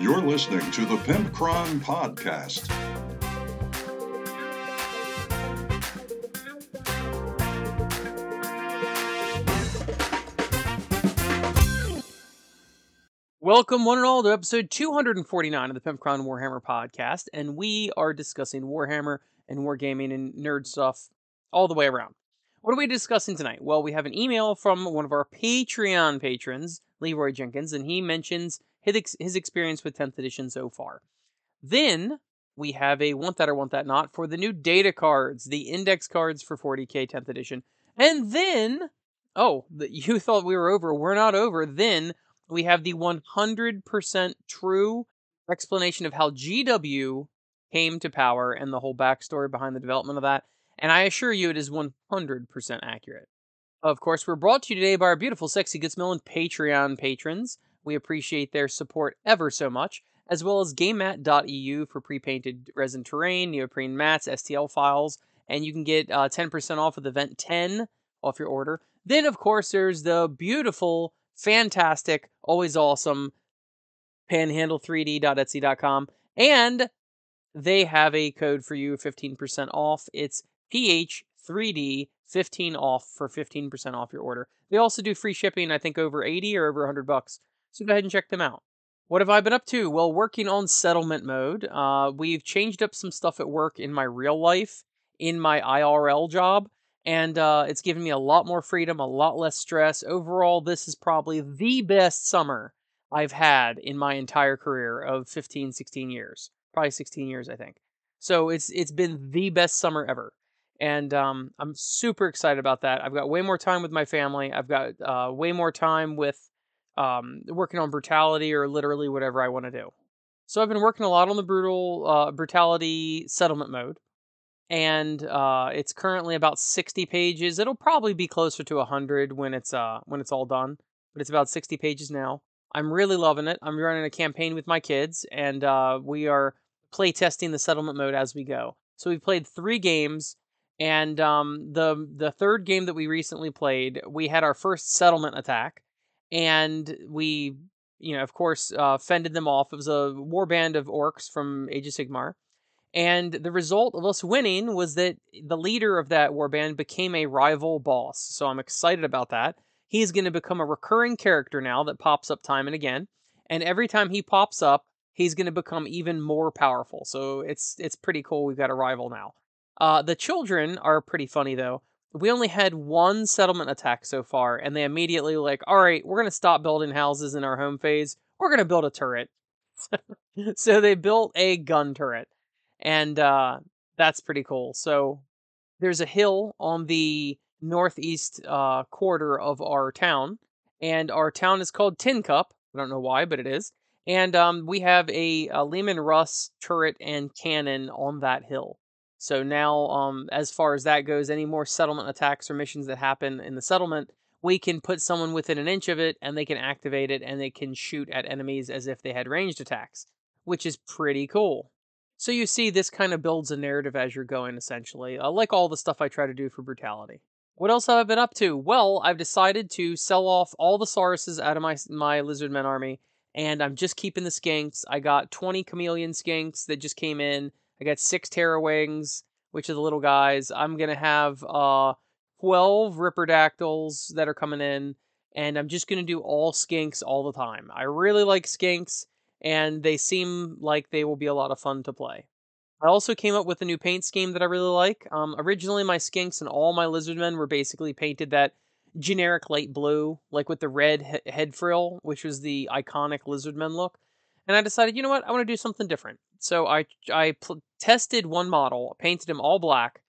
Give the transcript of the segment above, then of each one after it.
You're listening to the Pimpcron Podcast. Welcome, one and all, to episode 249 of the Pimpcron Warhammer podcast, and we are discussing Warhammer and wargaming and nerd stuff all the way around. What are we discussing tonight? Well, we have an email from one of our Patreon patrons, Leroy Jenkins, and he mentions his, ex- his experience with 10th edition so far. Then we have a Want That or Want That Not for the new data cards, the index cards for 40k 10th edition. And then, oh, you thought we were over. We're not over. Then we have the 100% true explanation of how GW came to power and the whole backstory behind the development of that. And I assure you, it is 100% accurate. Of course, we're brought to you today by our beautiful Sexy Good Smelling Patreon patrons. We appreciate their support ever so much, as well as GameMat.eu for pre painted resin terrain, neoprene mats, STL files, and you can get uh, 10% off of the Vent 10 off your order. Then, of course, there's the beautiful fantastic, always awesome panhandle3d.etsy.com. And they have a code for you 15% off. It's PH3D 15 off for 15% off your order. They also do free shipping, I think over 80 or over 100 bucks. So go ahead and check them out. What have I been up to? Well, working on settlement mode. Uh, we've changed up some stuff at work in my real life, in my IRL job and uh, it's given me a lot more freedom, a lot less stress. Overall, this is probably the best summer I've had in my entire career of 15, 16 years. Probably 16 years, I think. So it's it's been the best summer ever, and um, I'm super excited about that. I've got way more time with my family. I've got uh, way more time with um, working on brutality or literally whatever I want to do. So I've been working a lot on the brutal uh, brutality settlement mode and uh, it's currently about 60 pages. It'll probably be closer to 100 when it's uh when it's all done, but it's about 60 pages now. I'm really loving it. I'm running a campaign with my kids, and uh, we are play testing the settlement mode as we go. So we've played three games, and um, the the third game that we recently played, we had our first settlement attack, and we, you know, of course, uh, fended them off. It was a war band of orcs from Age of Sigmar and the result of us winning was that the leader of that warband became a rival boss. So I'm excited about that. He's going to become a recurring character now that pops up time and again. And every time he pops up, he's going to become even more powerful. So it's it's pretty cool. We've got a rival now. Uh, the children are pretty funny though. We only had one settlement attack so far, and they immediately like, all right, we're gonna stop building houses in our home phase. We're gonna build a turret. so they built a gun turret and uh, that's pretty cool. So there's a hill on the northeast uh, quarter of our town, and our town is called Tin Cup. I don't know why, but it is. And um, we have a, a Leman Russ turret and cannon on that hill. So now, um, as far as that goes, any more settlement attacks or missions that happen in the settlement, we can put someone within an inch of it and they can activate it and they can shoot at enemies as if they had ranged attacks, which is pretty cool. So you see, this kind of builds a narrative as you're going, essentially, uh, like all the stuff I try to do for brutality. What else have I been up to? Well, I've decided to sell off all the Sauruses out of my my Lizardmen army, and I'm just keeping the skinks. I got 20 chameleon skinks that just came in. I got six Terra Wings, which are the little guys. I'm gonna have uh 12 Ripperdactyls that are coming in, and I'm just gonna do all skinks all the time. I really like skinks and they seem like they will be a lot of fun to play. I also came up with a new paint scheme that I really like. Um, originally, my skinks and all my lizardmen were basically painted that generic light blue, like with the red he- head frill, which was the iconic lizardmen look. And I decided, you know what, I want to do something different. So I I pl- tested one model, painted him all black,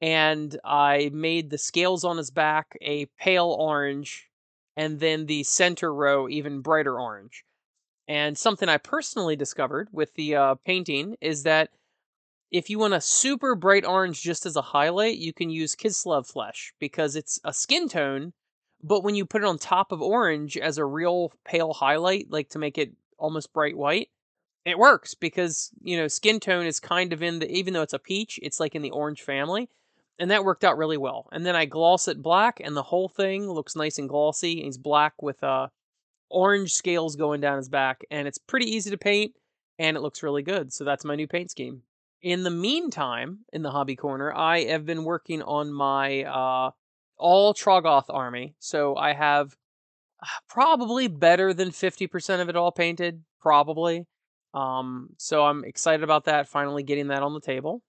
and I made the scales on his back a pale orange, and then the center row even brighter orange. And something I personally discovered with the uh, painting is that if you want a super bright orange just as a highlight, you can use Kislev flesh because it's a skin tone, but when you put it on top of orange as a real pale highlight, like to make it almost bright white, it works because, you know, skin tone is kind of in the, even though it's a peach, it's like in the orange family. And that worked out really well. And then I gloss it black, and the whole thing looks nice and glossy. And it's black with uh, orange scales going down his back, and it's pretty easy to paint, and it looks really good. So that's my new paint scheme. In the meantime, in the hobby corner, I have been working on my uh, all Troggoth army. So I have probably better than 50% of it all painted, probably. Um, so I'm excited about that, finally getting that on the table.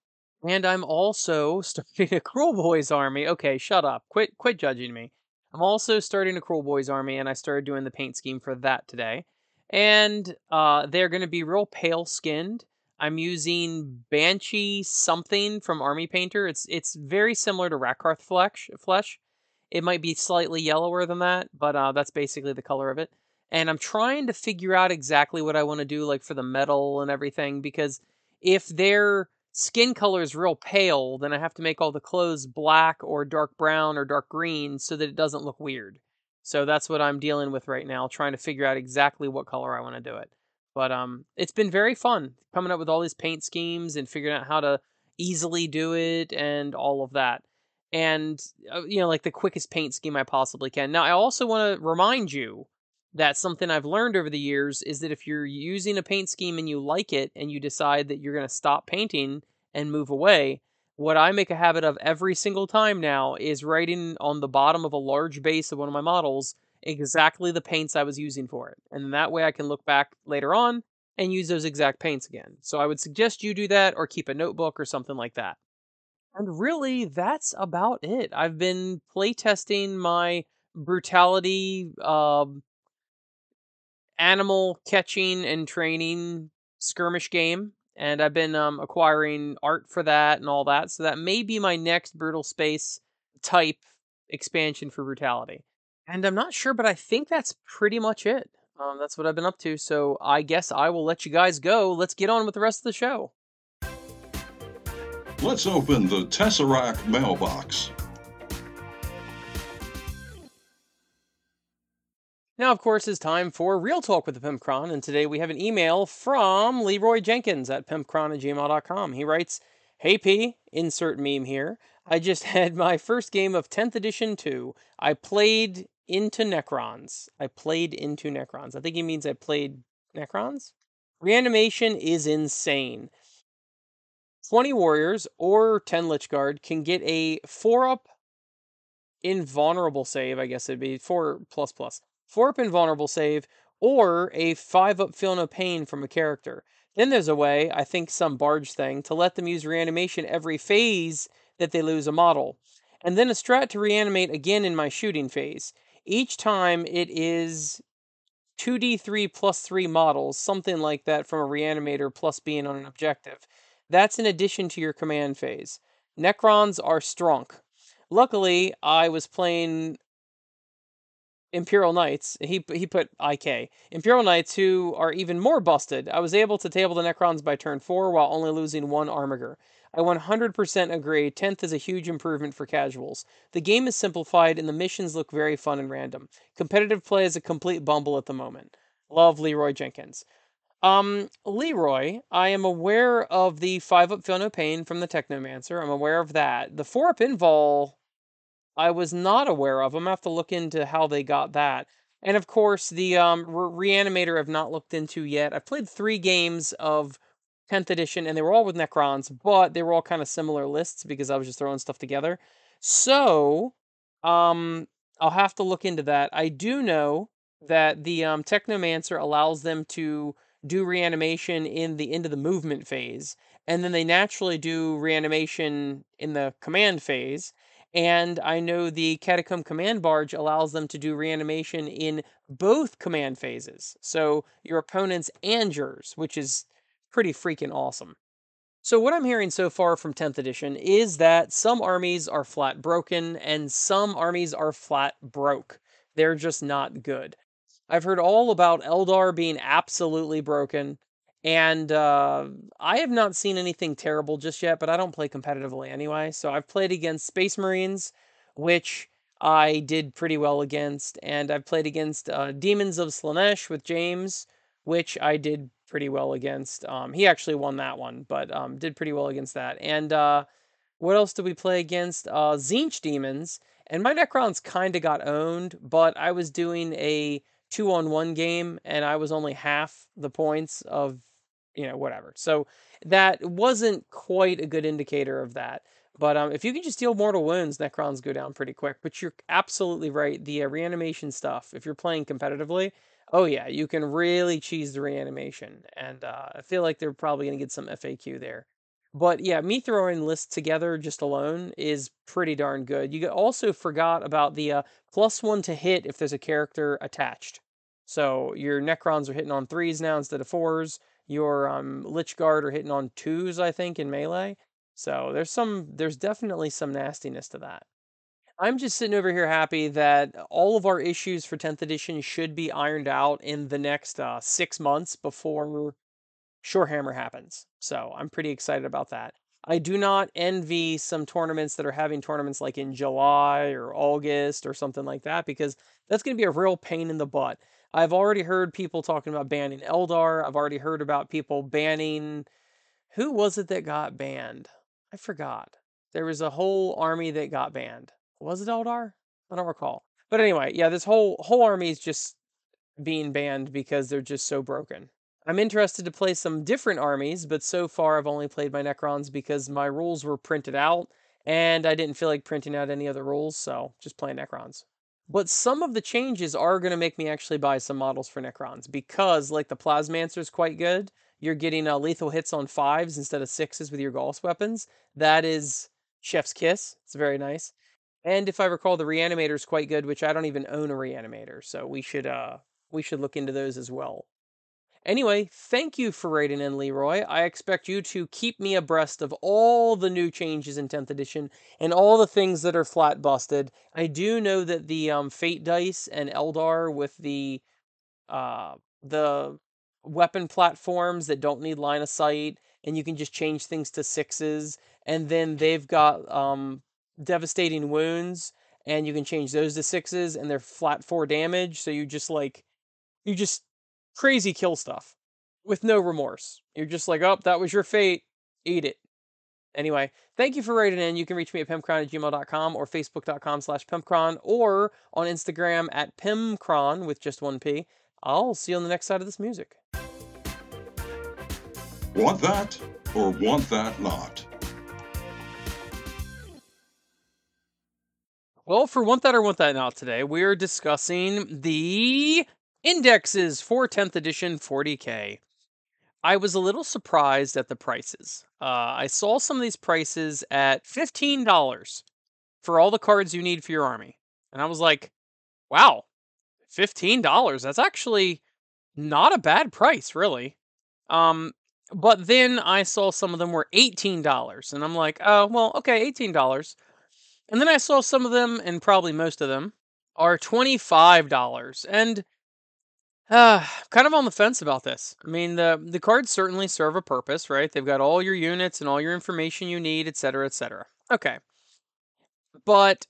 And I'm also starting a Kruleboyz army. Okay, shut up. Quit quit judging me. I'm also starting a Kruleboyz army, and I started doing the paint scheme for that today. And uh, they're going to be real pale skinned. I'm using Banshee something from Army Painter. It's it's very similar to Rakarth flesh. Flesh. It might be slightly yellower than that, but uh, that's basically the color of it. And I'm trying to figure out exactly what I want to do, like for the metal and everything, because if their skin color is real pale, then I have to make all the clothes black or dark brown or dark green so that it doesn't look weird. So that's what I'm dealing with right now, trying to figure out exactly what color I want to do it. But um, it's been very fun coming up with all these paint schemes and figuring out how to easily do it and all of that. And uh, you know, like the quickest paint scheme I possibly can. Now, I also want to remind you that something I've learned over the years is that if you're using a paint scheme and you like it and you decide that you're going to stop painting and move away, what I make a habit of every single time now is writing on the bottom of a large base of one of my models exactly the paints I was using for it. And that way I can look back later on and use those exact paints again. So I would suggest you do that or keep a notebook or something like that. And really, that's about it. I've been playtesting my brutality um, animal catching and training skirmish game, and I've been um, acquiring art for that and all that. So that may be my next brutal space type expansion for brutality. And I'm not sure, but I think that's pretty much it. Um, that's what I've been up to. So I guess I will let you guys go. Let's get on with the rest of the show. Let's open the Tesseract mailbox. Now, of course, it's time for Real Talk with the Pimpcron, and today we have an email from Leroy Jenkins at pimpcron at gmail.com. He writes, Hey P, insert meme here. I just had my first game of 10th edition 2. I played into Necrons. I played into Necrons. I think he means I played Necrons. Reanimation is insane. 20 warriors or 10 Lychguard can get a 4 up invulnerable save, I guess it'd be 4 plus plus 4 up invulnerable save, or a 5 up feel no pain from a character. Then there's a way, I think some barge thing, to let them use reanimation every phase that they lose a model. And then a strat to reanimate again in my shooting phase. Each time it is 2d3 plus 3 models, something like that from a reanimator plus being on an objective. That's in addition to your command phase. Necrons are strong. Luckily, I was playing Imperial Knights. He he put IK. Imperial Knights who are even more busted. I was able to table the Necrons by turn 4 while only losing one Armiger. I 100% agree. 10th is a huge improvement for casuals. The game is simplified and the missions look very fun and random. Competitive play is a complete bumble at the moment. Love Leroy Jenkins. Um, Leroy, I am aware of the 5 up Feel No Pain from the Technomancer. I'm aware of that. The 4 up Invul I was not aware of. I'm gonna have to look into how they got that. And of course, the um, Re- Reanimator I've not looked into yet. I've played three games of 10th edition, and they were all with Necrons, but they were all kind of similar lists because I was just throwing stuff together. So, um, I'll have to look into that. I do know that the um, Technomancer allows them to do reanimation in the end of the movement phase, and then they naturally do reanimation in the command phase. And I know the Catacomb Command Barge allows them to do reanimation in both command phases. So your opponents and yours, which is pretty freaking awesome. So, what I'm hearing so far from 10th edition is that some armies are flat broken and some armies are flat broke. They're just not good. I've heard all about Eldar being absolutely broken. And uh, I have not seen anything terrible just yet, but I don't play competitively anyway. So I've played against Space Marines, which I did pretty well against, and I've played against uh, Demons of Slaanesh with James, which I did pretty well against. Um, he actually won that one, but um, did pretty well against that. And uh, what else did we play against? Uh, Tzeentch Demons, and my Necrons kind of got owned, but I was doing a two on one game and I was only half the points of, you know, whatever. So that wasn't quite a good indicator of that. But um, if you can just deal mortal wounds, Necrons go down pretty quick. But you're absolutely right. The uh, reanimation stuff, if you're playing competitively, oh yeah, you can really cheese the reanimation. And uh, I feel like they're probably going to get some FAQ there. But yeah, me throwing lists together just alone is pretty darn good. You also forgot about the uh, plus one to hit if there's a character attached. So your Necrons are hitting on threes now instead of fours. Your um, Lychguard are hitting on twos, I think, in melee. So there's some, there's definitely some nastiness to that. I'm just sitting over here happy that all of our issues for 10th edition should be ironed out in the next uh, six months before Shorehammer happens. So I'm pretty excited about that. I do not envy some tournaments that are having tournaments like in July or August or something like that because that's going to be a real pain in the butt. I've already heard people talking about banning Eldar. I've already heard about people banning. Who was it that got banned? I forgot. There was a whole army that got banned. Was it Eldar? I don't recall. But anyway, yeah, this whole whole army is just being banned because they're just so broken. I'm interested to play some different armies, but so far I've only played my Necrons because my rules were printed out and I didn't feel like printing out any other rules, so just playing Necrons. But some of the changes are going to make me actually buy some models for Necrons because, like the Plasmancer is quite good. You're getting uh, lethal hits on fives instead of sixes with your Gauss weapons. That is Chef's Kiss. It's very nice. And if I recall, the Reanimator is quite good, which I don't even own a Reanimator, so we should uh we should look into those as well. Anyway, thank you for writing in, Leroy. I expect you to keep me abreast of all the new changes in 10th edition and all the things that are flat busted. I do know that the um, Fate Dice and Eldar with the uh, the weapon platforms that don't need line of sight and you can just change things to sixes and then they've got um, devastating wounds and you can change those to sixes and they're flat four damage so you just like you just crazy kill stuff with no remorse. You're just like, oh, that was your fate. Eat it. Anyway, thank you for writing in. You can reach me at pimpcron at gmail.com or facebook.com slash pimpcron or on Instagram at pimcron with just one P. I'll see you on the next side of this music. Want that or want that not? Well, for Want That or Want That Not today, we're discussing the Indexes for 10th edition 40K. I was a little surprised at the prices. Uh, I saw some of these prices at $15 for all the cards you need for your army. And I was like, wow, $15. That's actually not a bad price, really. Um, but then I saw some of them were $18. And I'm like, oh, well, okay, $18. And then I saw some of them, and probably most of them, are $25. And uh, kind of on the fence about this. I mean, the the cards certainly serve a purpose, right? They've got all your units and all your information you need, etc., etc. Okay. But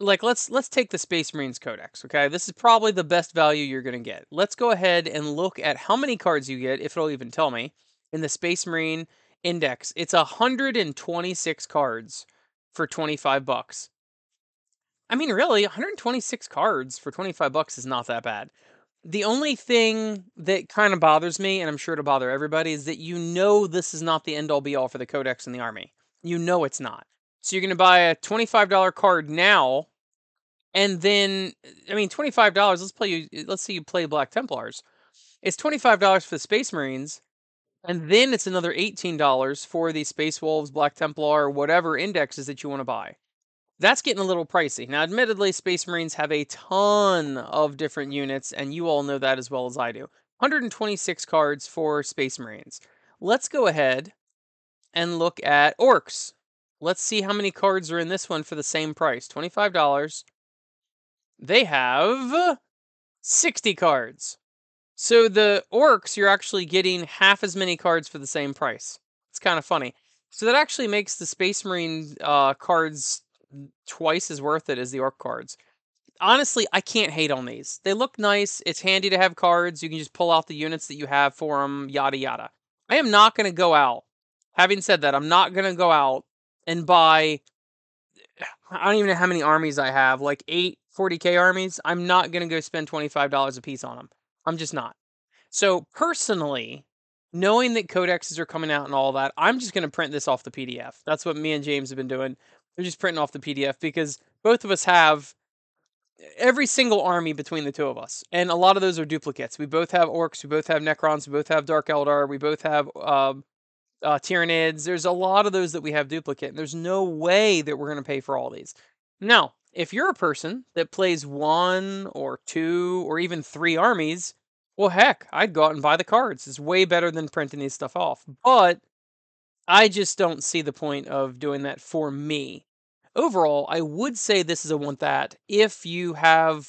like let's let's take the Space Marines Codex, okay? This is probably the best value you're going to get. Let's go ahead and look at how many cards you get if it'll even tell me in the Space Marine Index. It's 126 cards for 25 bucks. I mean, really, 126 cards for 25 bucks is not that bad. The only thing that kind of bothers me, and I'm sure it'll bother everybody, is that you know this is not the end all be all for the Codex in the Army. You know it's not. So you're going to buy a $25 card now, and then, I mean, $25, let's play you, eh, let's say you play Black Templars. It's $25 for the Space Marines, and then it's another $18 for the Space Wolves, Black Templar, whatever indexes that you want to buy. That's getting a little pricey. Now, admittedly, Space Marines have a ton of different units, and you all know that as well as I do. 126 cards for Space Marines. Let's go ahead and look at Orcs. Let's see how many cards are in this one for the same price $25. They have 60 cards. So the Orcs, you're actually getting half as many cards for the same price. It's kind of funny. So that actually makes the Space Marine uh, cards twice as worth it as the orc cards. Honestly, I can't hate on these. They look nice. It's handy to have cards. You can just pull out the units that you have for them, yada yada. I am not going to go out. Having said that, I'm not going to go out and buy I don't even know how many armies I have, like eight 40k armies. I'm not going to go spend $25 a piece on them. I'm just not. So, personally, knowing that codexes are coming out and all that, I'm just going to print this off the PDF. That's what me and James have been doing. We're just printing off the PDF because both of us have every single army between the two of us, and a lot of those are duplicates. We both have orcs, we both have necrons, we both have dark eldar, we both have uh, uh, Tyranids. There's a lot of those that we have duplicate. And there's no way that we're going to pay for all these. Now, if you're a person that plays one or two or even three armies, well, heck, I'd go out and buy the cards. It's way better than printing these stuff off. But I just don't see the point of doing that for me. Overall, I would say this is a want that if you have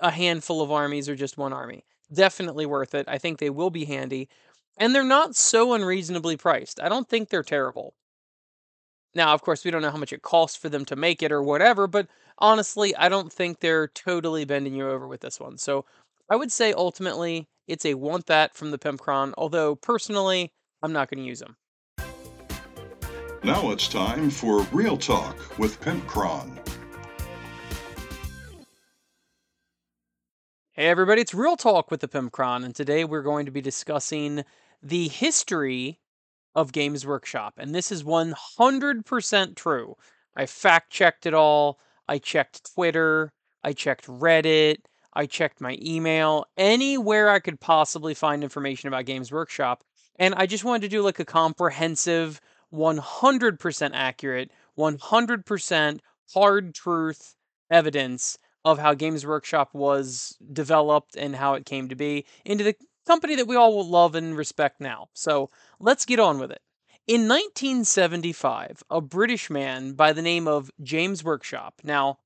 a handful of armies or just one army. Definitely worth it. I think they will be handy. And they're not so unreasonably priced. I don't think they're terrible. Now, of course, we don't know how much it costs for them to make it or whatever, but honestly, I don't think they're totally bending you over with this one. So I would say ultimately it's a want that from the Pimpcron, although personally, I'm not going to use them. Now it's time for Real Talk with Pimpcron. Hey everybody, it's Real Talk with the Pimpcron, and today we're going to be discussing the history of Games Workshop. And this is 100% true. I fact checked it all. I checked Twitter. I checked Reddit. I checked my email. Anywhere I could possibly find information about Games Workshop. And I just wanted to do like a comprehensive, 100% accurate, 100% hard truth evidence of how Games Workshop was developed and how it came to be into the company that we all love and respect now. So let's get on with it. In 1975, a British man by the name of James Workshop. Now,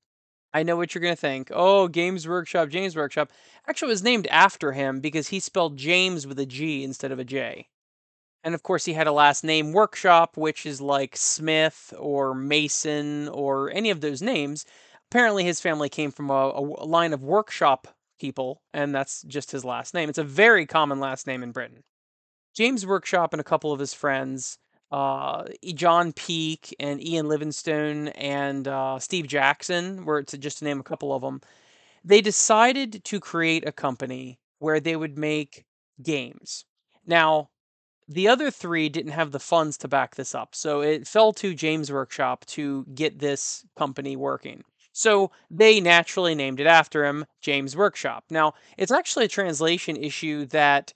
I know what you're going to think. Oh, Games Workshop, James Workshop. Actually, was named after him because he spelled James with a G instead of a J. And of course, he had a last name Workshop, which is like Smith or Mason or any of those names. Apparently, his family came from a, a line of workshop people, and that's just his last name. It's a very common last name in Britain. James Workshop and a couple of his friends, uh, John Peake and Ian Livingstone and uh, Steve Jackson, were to just to name a couple of them, they decided to create a company where they would make games. Now, the other three didn't have the funds to back this up, so it fell to James Workshop to get this company working. So they naturally named it after him, James Workshop. Now, it's actually a translation issue that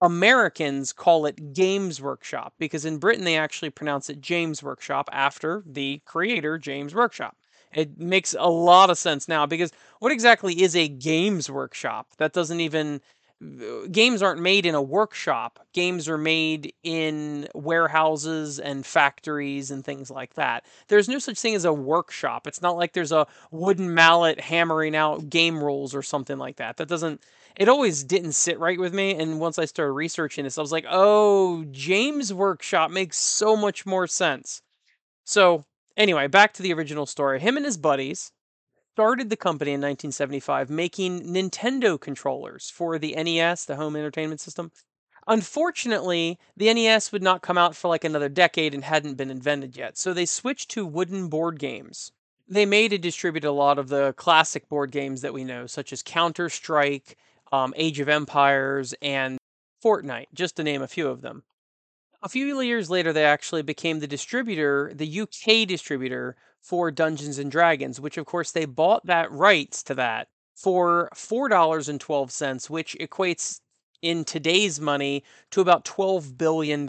Americans call it Games Workshop because in Britain they actually pronounce it James Workshop after the creator, James Workshop. It makes a lot of sense now because what exactly is a games workshop? That doesn't even games aren't made in a workshop. Games are made in warehouses and factories and things like that. There's no such thing as a workshop. It's not like there's a wooden mallet hammering out game rules or something like that. That doesn't it always didn't sit right with me and once I started researching this I was like, "Oh, James Workshop makes so much more sense." So, anyway, back to the original story. Him and his buddies started the company in 1975 making Nintendo controllers for the NES, the home entertainment system. Unfortunately, the NES would not come out for like another decade and hadn't been invented yet, so they switched to wooden board games. They made and distributed a lot of the classic board games that we know, such as Counter Strike, um, Age of Empires, and Fortnite, just to name a few of them. A few years later, they actually became the distributor, the UK distributor for Dungeons and Dragons, which of course they bought that rights to that for $4.12, which equates in today's money to about $12 billion.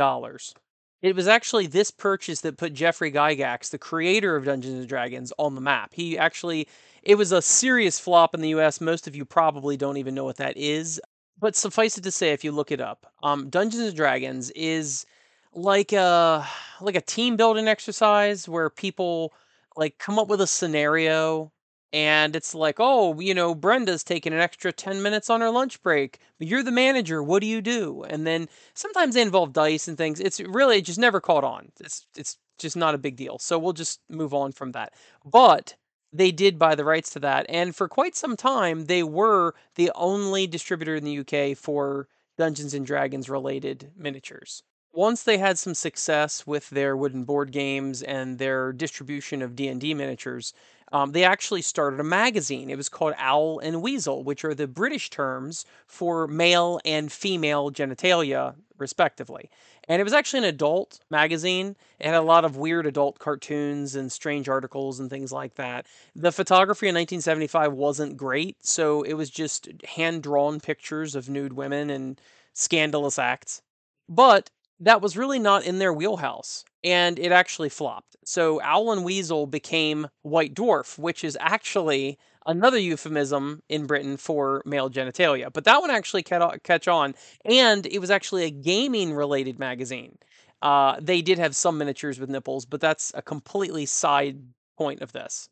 It was actually this purchase that put Jeffrey Gygax, the creator of Dungeons and Dragons, on the map. He actually, it was a serious flop in the US. Most of you probably don't even know what that is. But suffice it to say, if you look it up, um, Dungeons and Dragons is like a like a team building exercise where people like come up with a scenario and it's like, oh, you know, Brenda's taking an extra 10 minutes on her lunch break, you're the manager. What do you do? And then sometimes they involve dice and things. It's really it just never caught on. It's it's just not a big deal. So we'll just move on from that. But they did buy the rights to that, and for quite some time, they were the only distributor in the UK for Dungeons and Dragons related miniatures. Once they had some success with their wooden board games and their distribution of D&D miniatures, um, they actually started a magazine. It was called Owl and Weasel, which are the British terms for male and female genitalia, respectively. And it was actually an adult magazine. It had a lot of weird adult cartoons and strange articles and things like that. The photography in 1975 wasn't great, so it was just hand drawn pictures of nude women and scandalous acts. But that was really not in their wheelhouse, and it actually flopped. So Owl and Weasel became White Dwarf, which is actually another euphemism in Britain for male genitalia. But that one actually catch on, and it was actually a gaming related magazine. Uh, they did have some miniatures with nipples, but that's a completely side point of this.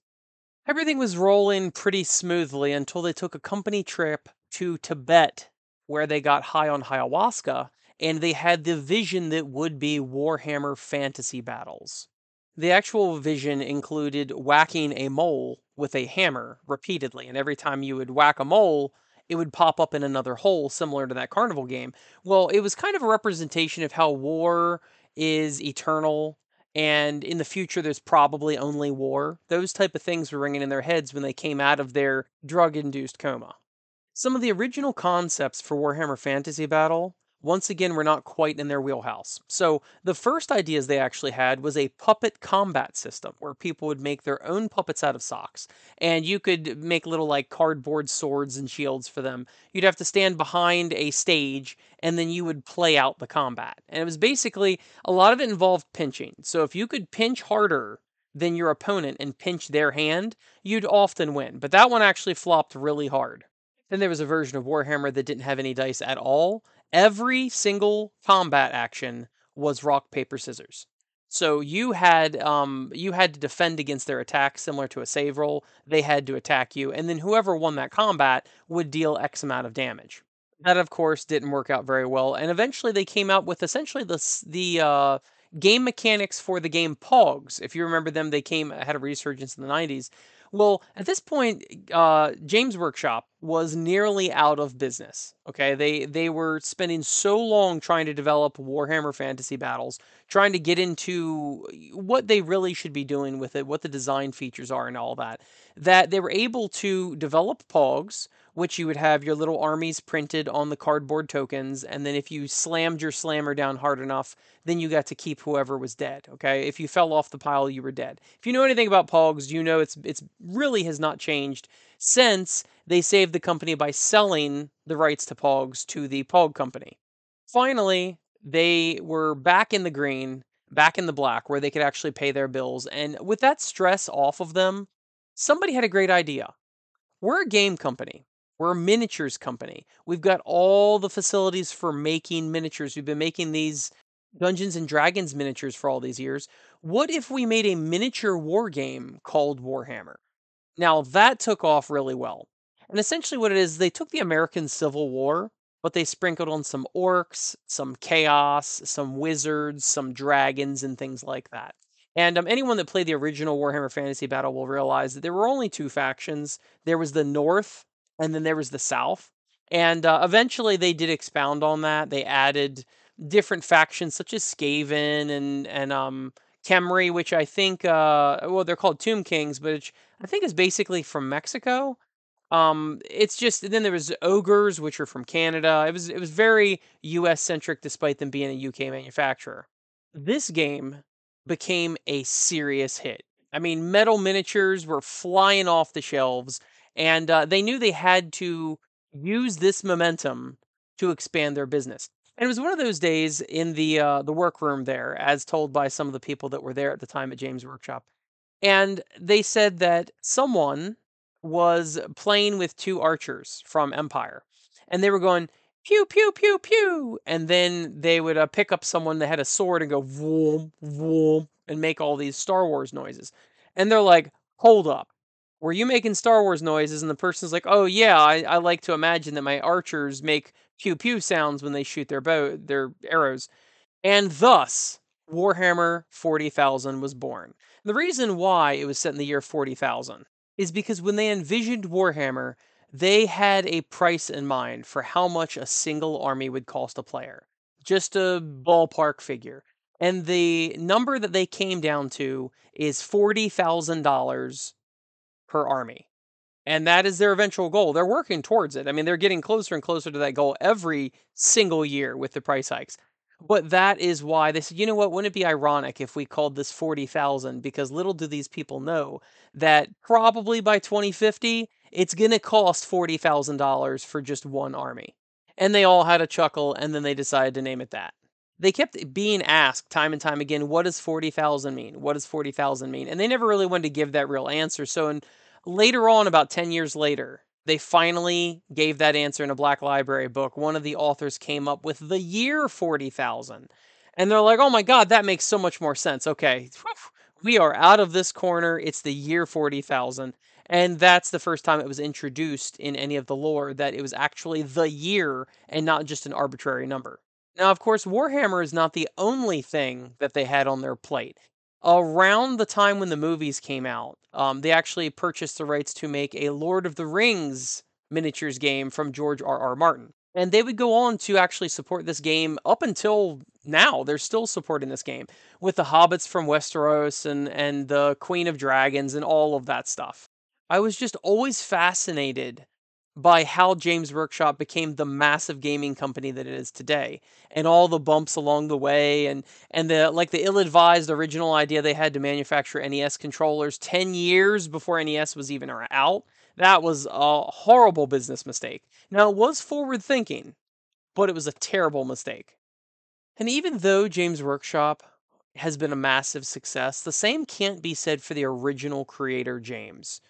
Everything was rolling pretty smoothly until they took a company trip to Tibet, where they got high on ayahuasca and they had the vision that would be Warhammer fantasy battles. The actual vision included whacking a mole with a hammer repeatedly, and every time you would whack a mole, it would pop up in another hole similar to that carnival game. Well, it was kind of a representation of how war is eternal and in the future there's probably only war. Those type of things were ringing in their heads when they came out of their drug-induced coma. Some of the original concepts for Warhammer Fantasy Battle once again were not quite in their wheelhouse. So the first ideas they actually had was a puppet combat system where people would make their own puppets out of socks. And you could make little like cardboard swords and shields for them. You'd have to stand behind a stage and then you would play out the combat. And it was basically a lot of it involved pinching. So if you could pinch harder than your opponent and pinch their hand, you'd often win. But that one actually flopped really hard. Then there was a version of Warhammer that didn't have any dice at all, every single combat action was rock paper scissors. So you had um, you had to defend against their attack, similar to a save roll. They had to attack you, and then whoever won that combat would deal X amount of damage. That, of course, didn't work out very well, and eventually they came out with essentially the the uh, game mechanics for the game Pogs. If you remember them, they came had a resurgence in the '90s, well, at this point, uh, James Workshop was nearly out of business. Okay, they they were spending so long trying to develop Warhammer Fantasy Battles, trying to get into what they really should be doing with it, what the design features are, and all that, that they were able to develop Pogs, which you would have your little armies printed on the cardboard tokens, and then if you slammed your slammer down hard enough, then you got to keep whoever was dead. Okay, if you fell off the pile, you were dead. If you know anything about Pogs, you know it's it's really has not changed since they saved the company by selling the rights to Pogs to the Pog company. Finally, they were back in the green, back in the black, where they could actually pay their bills, and with that stress off of them, somebody had a great idea. We're a game company. We're a miniatures company. We've got all the facilities for making miniatures. We've been making these Dungeons and Dragons miniatures for all these years. What if we made a miniature war game called Warhammer? Now, that took off really well. And essentially, what it is, they took the American Civil War, but they sprinkled on some orcs, some chaos, some wizards, some dragons, and things like that. And um, anyone that played the original Warhammer Fantasy Battle will realize that there were only two factions. There was the North and then there was the South. And uh, eventually they did expound on that. They added different factions such as Skaven and and um Khemri, which I think uh well they're called Tomb Kings, but I think is basically from Mexico. Um, it's just then there was ogres, which are from Canada. It was it was very U.S. centric, despite them being a UK manufacturer. This game became a serious hit. I mean, metal miniatures were flying off the shelves and uh, they knew they had to use this momentum to expand their business. And it was one of those days in the uh, the workroom there, as told by some of the people that were there at the time at James Workshop, and they said that someone was playing with two archers from Empire, and they were going pew pew pew pew, and then they would uh, pick up someone that had a sword and go vroom vroom and make all these Star Wars noises, and they're like, hold up, were you making Star Wars noises? And the person's like, oh yeah, I, I like to imagine that my archers make pew pew sounds when they shoot their bow their arrows. And thus Warhammer 40,000 was born. The reason why it was set in the year 40,000 is because when they envisioned Warhammer, they had a price in mind for how much a single army would cost a player. just a ballpark figure. And the number that they came down to is $40,000 per army. And that is their eventual goal. They're working towards it. I mean, they're getting closer and closer to that goal every single year with the price hikes. But that is why they said, you know what, wouldn't it be ironic if we called this 40,000 because little do these people know that probably by 2050 it's going to cost $40,000 for just one army. And they all had a chuckle and then they decided to name it that. They kept being asked time and time again, what does 40,000 mean? What does 40,000 mean? And they never really wanted to give that real answer. So in, later on, about 10 years later, they finally gave that answer in a Black Library book. One of the authors came up with the year 40,000. And they're like, oh my God, that makes so much more sense. Okay, we are out of this corner. It's the year 40,000. And that's the first time it was introduced in any of the lore that it was actually the year and not just an arbitrary number. Now, of course, Warhammer is not the only thing that they had on their plate. Around the time when the movies came out, um, they actually purchased the rights to make a Lord of the Rings miniatures game from George R. R. Martin. And they would go on to actually support this game up until now. They're still supporting this game with the hobbits from Westeros and, and the Queen of Dragons and all of that stuff. I was just always fascinated by how James Workshop became the massive gaming company that it is today and all the bumps along the way and and the like the ill-advised original idea they had to manufacture NES controllers 10 years before NES was even out that was a horrible business mistake. Now it was forward thinking but it was a terrible mistake. And even though James Workshop has been a massive success the same can't be said for the original creator James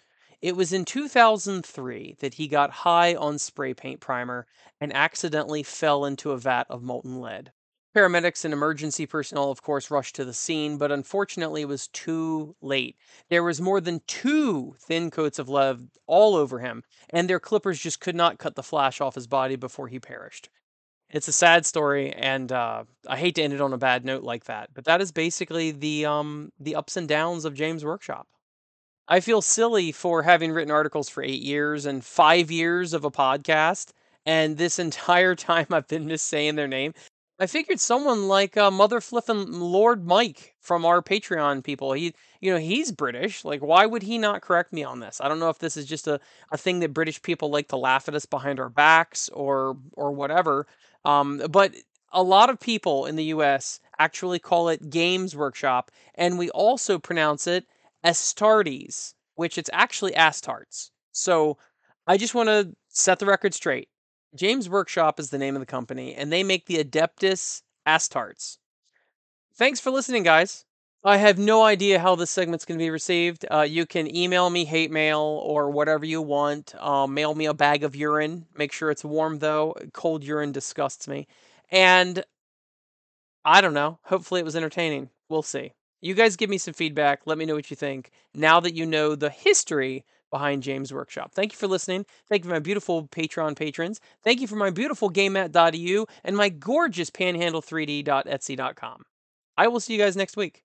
it was in 2003 that he got high on spray paint primer and accidentally fell into a vat of molten lead. Paramedics and emergency personnel, of course, rushed to the scene, but unfortunately it was too late. There was more than two thin coats of lead all over him, and their clippers just could not cut the flash off his body before he perished. It's a sad story, and uh, I hate to end it on a bad note like that, but that is basically the um, the ups and downs of James Workshop. I feel silly for having written articles for eight years and five years of a podcast. And this entire time I've been missaying their name. I figured someone like uh, Mother Fliffin Lord Mike from our Patreon people. He, you know, he's British. Like, why would he not correct me on this? I don't know if this is just a, a thing that British people like to laugh at us behind our backs or or whatever. Um, but a lot of people in the U.S. actually call it Games Workshop, and we also pronounce it Astartes, which it's actually Astartes. So I just want to set the record straight. James Workshop is the name of the company, and they make the Adeptus Astartes. Thanks for listening, guys. I have no idea how this segment's going to be received. Uh, you can email me hate mail or whatever you want. Uh, mail me a bag of urine. Make sure it's warm, though. Cold urine disgusts me. And I don't know. Hopefully, it was entertaining. We'll see. You guys give me some feedback. Let me know what you think now that you know the history behind James Workshop. Thank you for listening. Thank you for my beautiful Patreon patrons. Thank you for my beautiful GameMat.eu and my gorgeous Panhandle3D.etsy.com. I will see you guys next week.